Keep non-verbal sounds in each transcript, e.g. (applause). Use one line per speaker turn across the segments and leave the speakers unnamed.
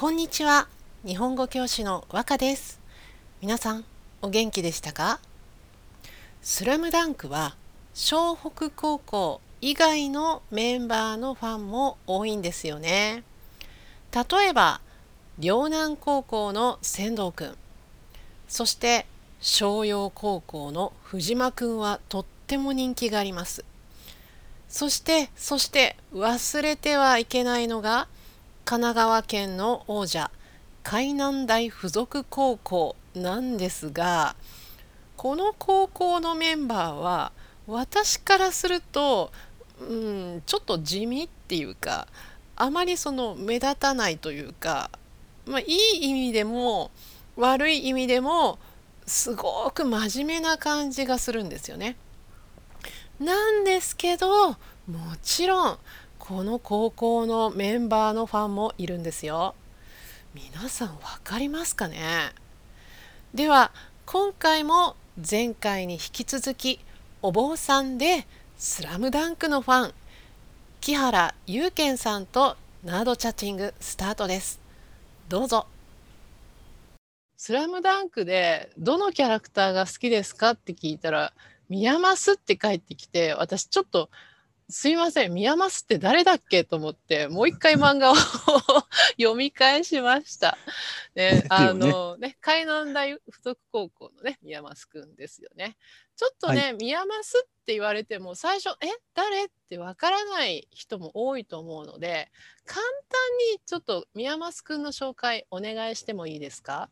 こんにちは。日本語教師の和歌です。皆さん、お元気でしたか？スラムダンクは、湘北高校以外のメンバーのファンも多いんですよね。例えば、両南高校の仙道くん、そして商陽高校の藤間くんはとっても人気があります。そして、そして忘れてはいけないのが、神奈川県の王者海南大附属高校なんですがこの高校のメンバーは私からすると、うん、ちょっと地味っていうかあまりその目立たないというか、まあ、いい意味でも悪い意味でもすごく真面目な感じがするんですよね。なんですけどもちろんこの高校のメンバーのファンもいるんですよ。皆さん分かりますかね？では今回も前回に引き続きお坊さんでスラムダンクのファン木原祐健さんとナードチャッチングスタートです。どうぞ。スラムダンクでどのキャラクターが好きですかって聞いたら、宮益って帰ってきて、私ちょっとすいません、宮益って誰だっけと思って、もう一回漫画を (laughs) 読み返しました。ね、あのね、海南大附属高校のね、宮益くんですよね。ちょっとね、はい、宮益って言われても、最初、え、誰ってわからない人も多いと思うので、簡単にちょっと宮益くんの紹介お願いしてもいいですか？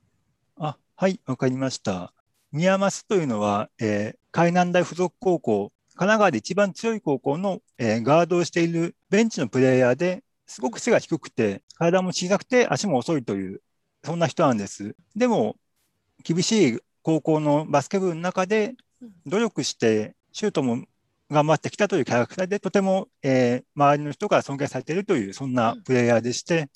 あ、はい、わかりました。宮益というのは、えー、海南大附属高校神神奈川で一番強い高校の、えー、ガードをしているベンチのプレイヤーですごく背が低くて、体も小さくて足も遅いという、そんな人なんです。でも、厳しい高校のバスケ部の中で努力してシュートも頑張ってきたというキャラクターで、とても、えー、周りの人から尊敬されているという、そんなプレイヤーでして、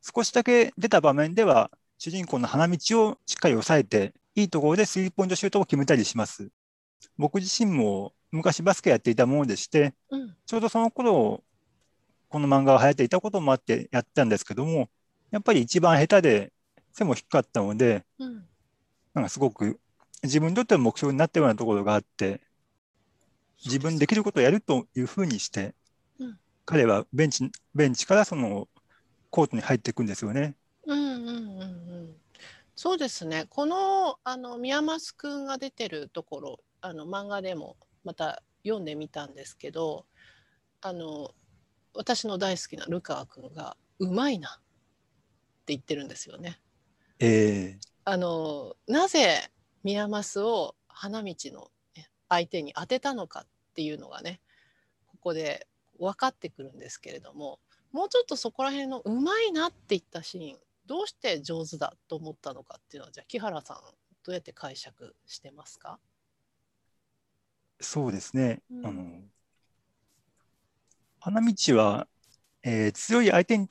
少しだけ出た場面では、主人公の花道をしっかり抑えて、いいところでスリーポイントシュートを決めたりします。僕自身も昔バスケやっていたものでして、うん、ちょうどその頃この漫画が流行っていたこともあってやったんですけどもやっぱり一番下手で背も低かったので、うん、なんかすごく自分にとっての目標になったようなところがあって自分できることをやるというふうにして、うん、彼はベンチベンチからそのコートに入っていくんですよね。
うんうんうんうん、そうですね。このあの宮益くんが出てるところあの漫画でもまた読んでみたんですけどあの私の大好きなルカワ君が「うまいな」って言ってるんですよね。
えー、
あのなぜ宮益を花道の相手に当てたのかっていうのがねここで分かってくるんですけれどももうちょっとそこら辺の「うまいな」って言ったシーンどうして上手だと思ったのかっていうのはじゃあ木原さんどうやって解釈してますか？
そうですね。うん、あの花道は、えー、強い相手に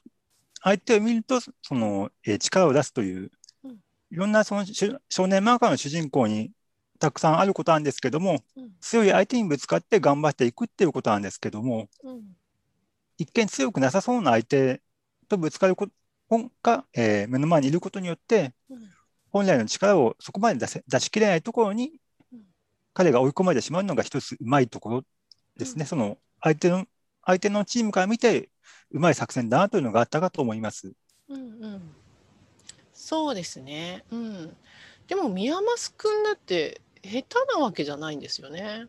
相手を見るとその、えー、力を出すという、うん、いろんなその少年漫画の主人公にたくさんあることなんですけども、うん、強い相手にぶつかって頑張っていくっていうことなんですけども、一見強くなさそうな相手とぶつかることが、えー、目の前にいることによって、本来の力をそこまで出せ出しきれないところに彼が追い込まれてしまうのが一つうまいところですね、うん、その相手の相手のチームから見てうまい作戦だなというのがあったかと思います。
うんうん、そうですね、うん、でも宮益君だって下手なわけじゃないんですよね。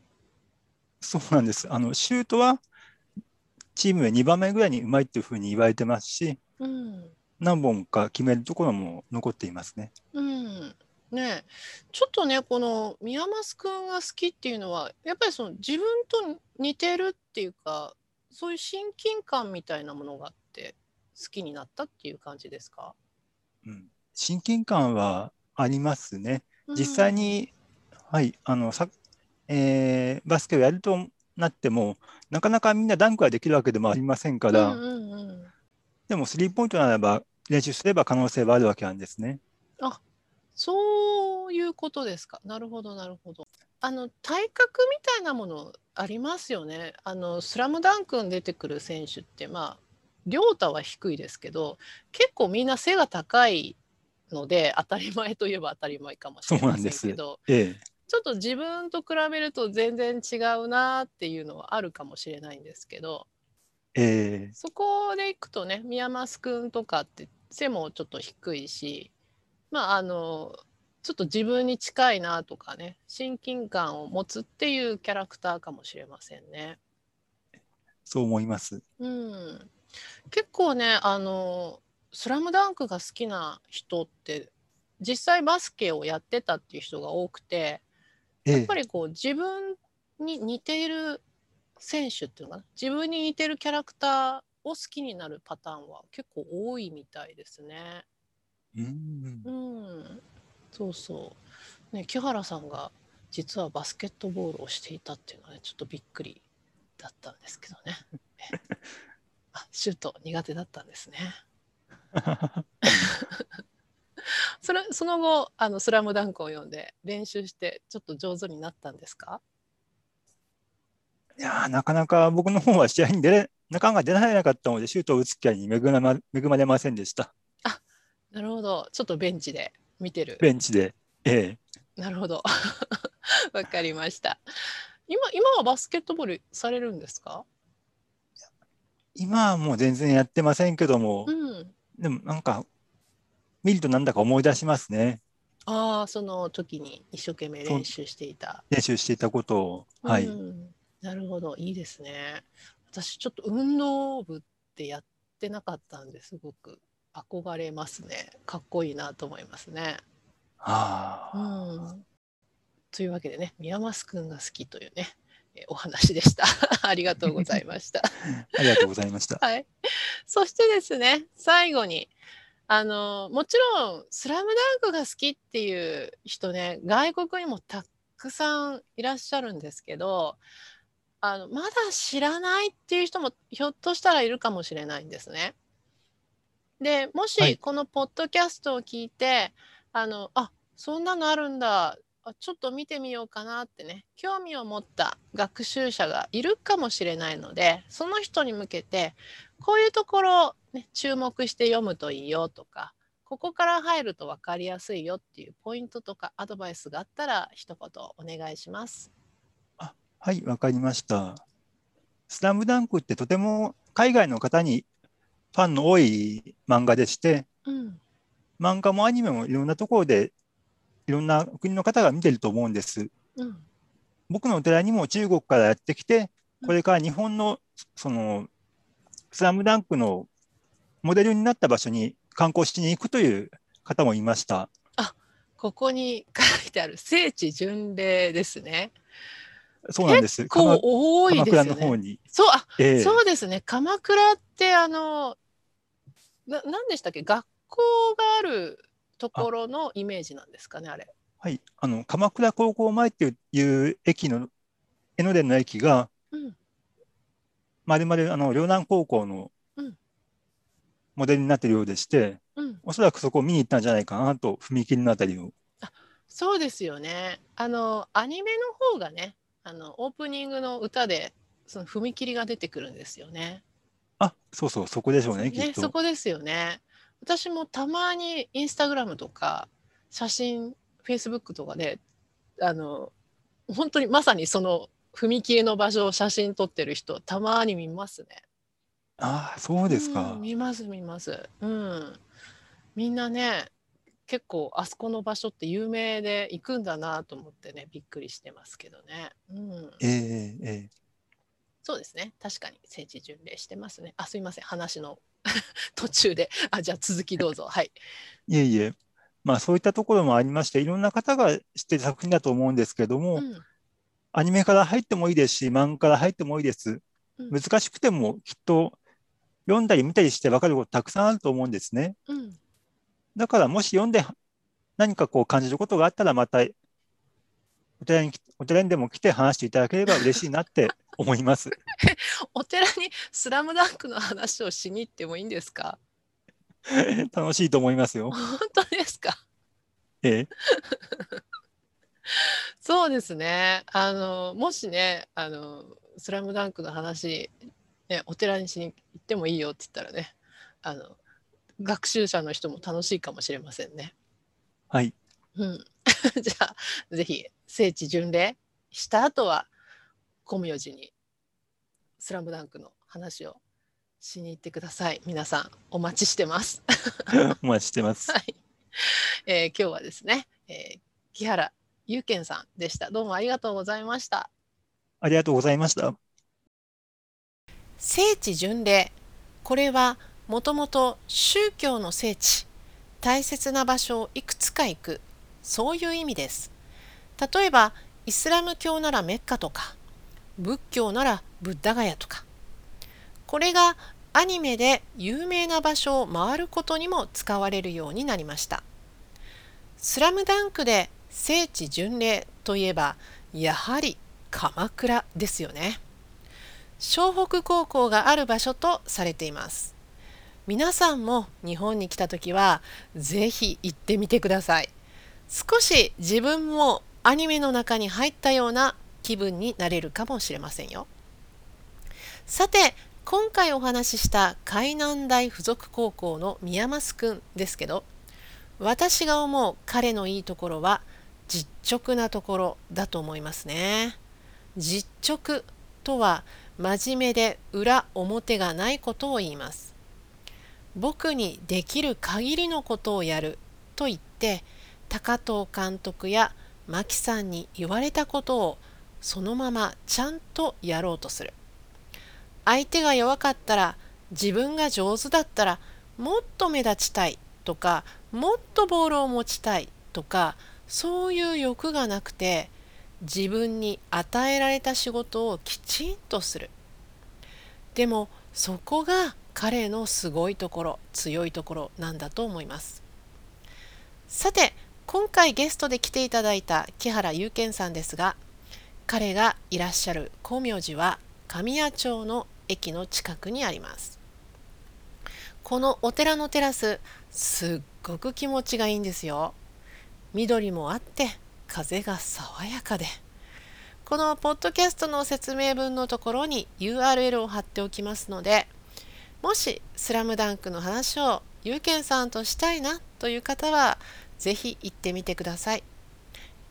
そうなんです。あのシュートはチームで2番目ぐらいにうまいっていうふうに言われてますし、うん、何本か決めるところも残っていますね。
うん、ねちょっとねこの宮益くんが好きっていうのはやっぱりその自分と似てるっていうかそういう親近感みたいなものがあって好きになったっていう感じですか、
うん、親近感はありますね。実際に、うん、はいあのさ、えー、バスケをやるとなってもなかなかみんなダンクができるわけでもありませんから、うんうんうん、でもスリーポイントならば練習すれば可能性はあるわけなんですね。
あそういうことですか。なるほどなるほど。あの体格みたいなものありますよね。あのスラムダンクに出てくる選手ってまあ亮太は低いですけど結構みんな背が高いので当たり前といえば当たり前かもしれませんけど
ええ、
ちょっと自分と比べると全然違うなっていうのはあるかもしれないんですけど
ええ、
そこでいくとね宮益くんとかって背もちょっと低いしまああのちょっと自分に近いなとかね親近感を持つっていうキャラクターかもしれませんね。
そう思います。
うん、結構ねあの「スラムダンクが好きな人って実際バスケをやってたっていう人が多くて
ええ
やっぱ、りこう自分に似ている選手っていうのかな？自分に似てるキャラクターを好きになるパターンは結構多いみたいですね。
うん
うん、そうそう。ね木原さんが実はバスケットボールをしていたっていうのはねちょっとびっくりだったんですけどね。え (laughs) あシュート苦手だったんですね。(laughs) それその後あの「スラムダンクを読んで練習してちょっと上手になったんですか？
いやーなかなか僕の方は試合に出れ、なかなか出られなかったので、シュートを打つ機会に恵ま恵まれませんでした。
なるほどちょっとベンチで見てる。
ベンチで。ええ、
なるほど (laughs) わかりました。今今はバスケットボールされるんですか？
今はもう全然やってませんけども
う、ん。
でもなんか、見るとなんだか思い出しますね。
ああその時に一生懸命練習していた。
練習していたことを。はい。
うん、なるほどいいですね。私ちょっと運動部ってやってなかったんですごく憧れますね。かっこいいなと思いますね。
あ
う
あ、
ん。というわけでね宮益くんが好きというねえお話でした。(laughs) ありがとうございました。(laughs)
ありがとうございました。
はい。そしてですね、最後に、あの、もちろん、スラムダンクが好きっていう人ね、外国にもたくさんいらっしゃるんですけど、あの、まだ知らないっていう人もひょっとしたらいるかもしれないんですね。で、も
は
し
い
このポッドキャストを聞いて、あの、あ、そんなのあるんだ。あちょっと見てみようかなってね興味を持った学習者がいるかもしれないのでその人に向けてこういうところ、ね、注目して読むといいよとかここから入ると分かりやすいよっていうポイントとかアドバイスがあったら一言お願いします。
はい、わかりました。スラムダンクってとても海外の方にファンの多い漫画でして、
うん、
漫画もアニメもいろんなところでいろんな国の方が見てると思うんです。
うん、
僕のお寺にも中国からやってきて、これから日本のそのスラムダンクのモデルになった場所に観光しに行くという方もいました。
ここに書いてある聖地巡礼ですね。
そうなんです。
こう
鎌
多いです
鎌倉の方。に。
そうあ
ええ
そうですね。鎌倉ってあのな何でしたっけ？学校があるところのイメージなんですかねあれ。
はい、あの鎌倉高校前っていう駅の江ノ電の駅が
うん
まるまるあの両南高校の
うん
モデルになっているようでして、
うん、
おそらくそこを見に行ったんじゃないかなと踏切のあたりを。
そうですよね。あのアニメの方がねあのオープニングの歌でその踏切が出てくるんですよね。
あ、そうそう、そこでしょうね、きっ
ね
と。
そこですよね。私もたまにインスタグラムとか写真フェイスブックとかであの本当にまさにその踏切の場所を写真撮ってる人たまに見ますね。
ああ、そうですか
うん。見ます見ます。うん。みんなね結構あそこの場所って有名で行くんだなと思ってねびっくりしてますけどね。うん。
ええええ
そうですね。確かに。聖地巡礼してますね。あすいません。話の (laughs) 途中で。あじゃあ続きどうぞ。(laughs) はい。
いえいえ、まあそういったところもありまして、いろんな方が知ってる作品だと思うんですけども、
うん。
アニメから入ってもいいですし、漫画から入ってもいいです。
うん。
難しくてもきっと読んだり見たりして分かることたくさんあると思うんですね。
うん。
だからもし読んで何かこう感じることがあったらまたお寺に来お寺にでも来て話していただければ嬉しいなって思います。(laughs)
お寺に「スラムダンクの話をしに行ってもいいんですか？(laughs)
楽しいと思いますよ。
本当ですか？
ええ、(laughs)
そうですね。あのもしね、あのスラムダンクの話、ね、ね、お寺にしに行ってもいいよって言ったらねあの学習者の人も楽しいかもしれませんね。
はい。
うん、(laughs) じゃあぜひ聖地巡礼した後は光明寺に「スラムダンクの話をしに行ってください皆さんお待ちしてます。(laughs)
お待ちしてます。
はい、えー今日はですね、えー木原祐健さんでした。どうもありがとうございました。
ありがとうございました。
聖地巡礼これはもともと宗教の聖地大切な場所をいくつか行くそういう意味です。例えばイスラム教ならメッカとか仏教ならブッダガヤとかこれがアニメで有名な場所を回ることにも使われるようになりました。スラムダンクで聖地巡礼といえばやはり鎌倉ですよね。湘北高校がある場所とされています。皆さんも日本に来た時はぜひ行ってみてください。少し自分もアニメの中に入ったような気分になれるかもしれませんよ。さて今回お話しした海南大附属高校の宮益くんですけど私が思う彼のいいところは実直なところだと思いますね。実直とは真面目で裏表がないことを言います。僕にできる限りのことをやると言って高藤監督や牧さんに言われたことをそのままちゃんとやろうとする。相手が弱かったら自分が上手だったらもっと目立ちたいとかもっとボールを持ちたいとかそういう欲がなくて自分に与えられた仕事をきちんとする。でもそこが彼のすごいところ強いところなんだと思います。さて今回ゲストで来ていただいた木原祐健さんですが彼がいらっしゃる光明寺は神谷町の駅の近くにあります。このお寺のテラスすっごく気持ちがいいんですよ。緑もあって風が爽やかで。このポッドキャストの説明文のところに URL を貼っておきますのでもし「スラムダンクの話をゆうけんさんとしたいなという方はぜひ行ってみてください。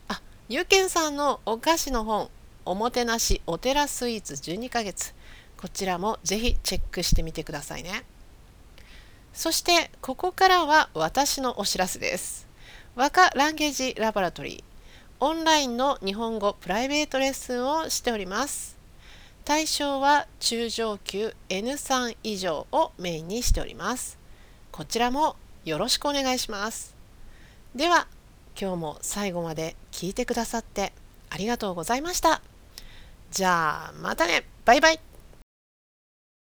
あゆうけんさんのお菓子の本おもてなしお寺スイーツ12ヶ月。こちらもぜひチェックしてみてくださいね。そしてここからは私のお知らせです。和歌ランゲージラボラトリー。オンラインの日本語プライベートレッスンをしております。対象は中上級 N3 以上をメインにしております。こちらもよろしくお願いします。では今日も最後まで聞いてくださってありがとうございました。じゃあまたね。バイバイ。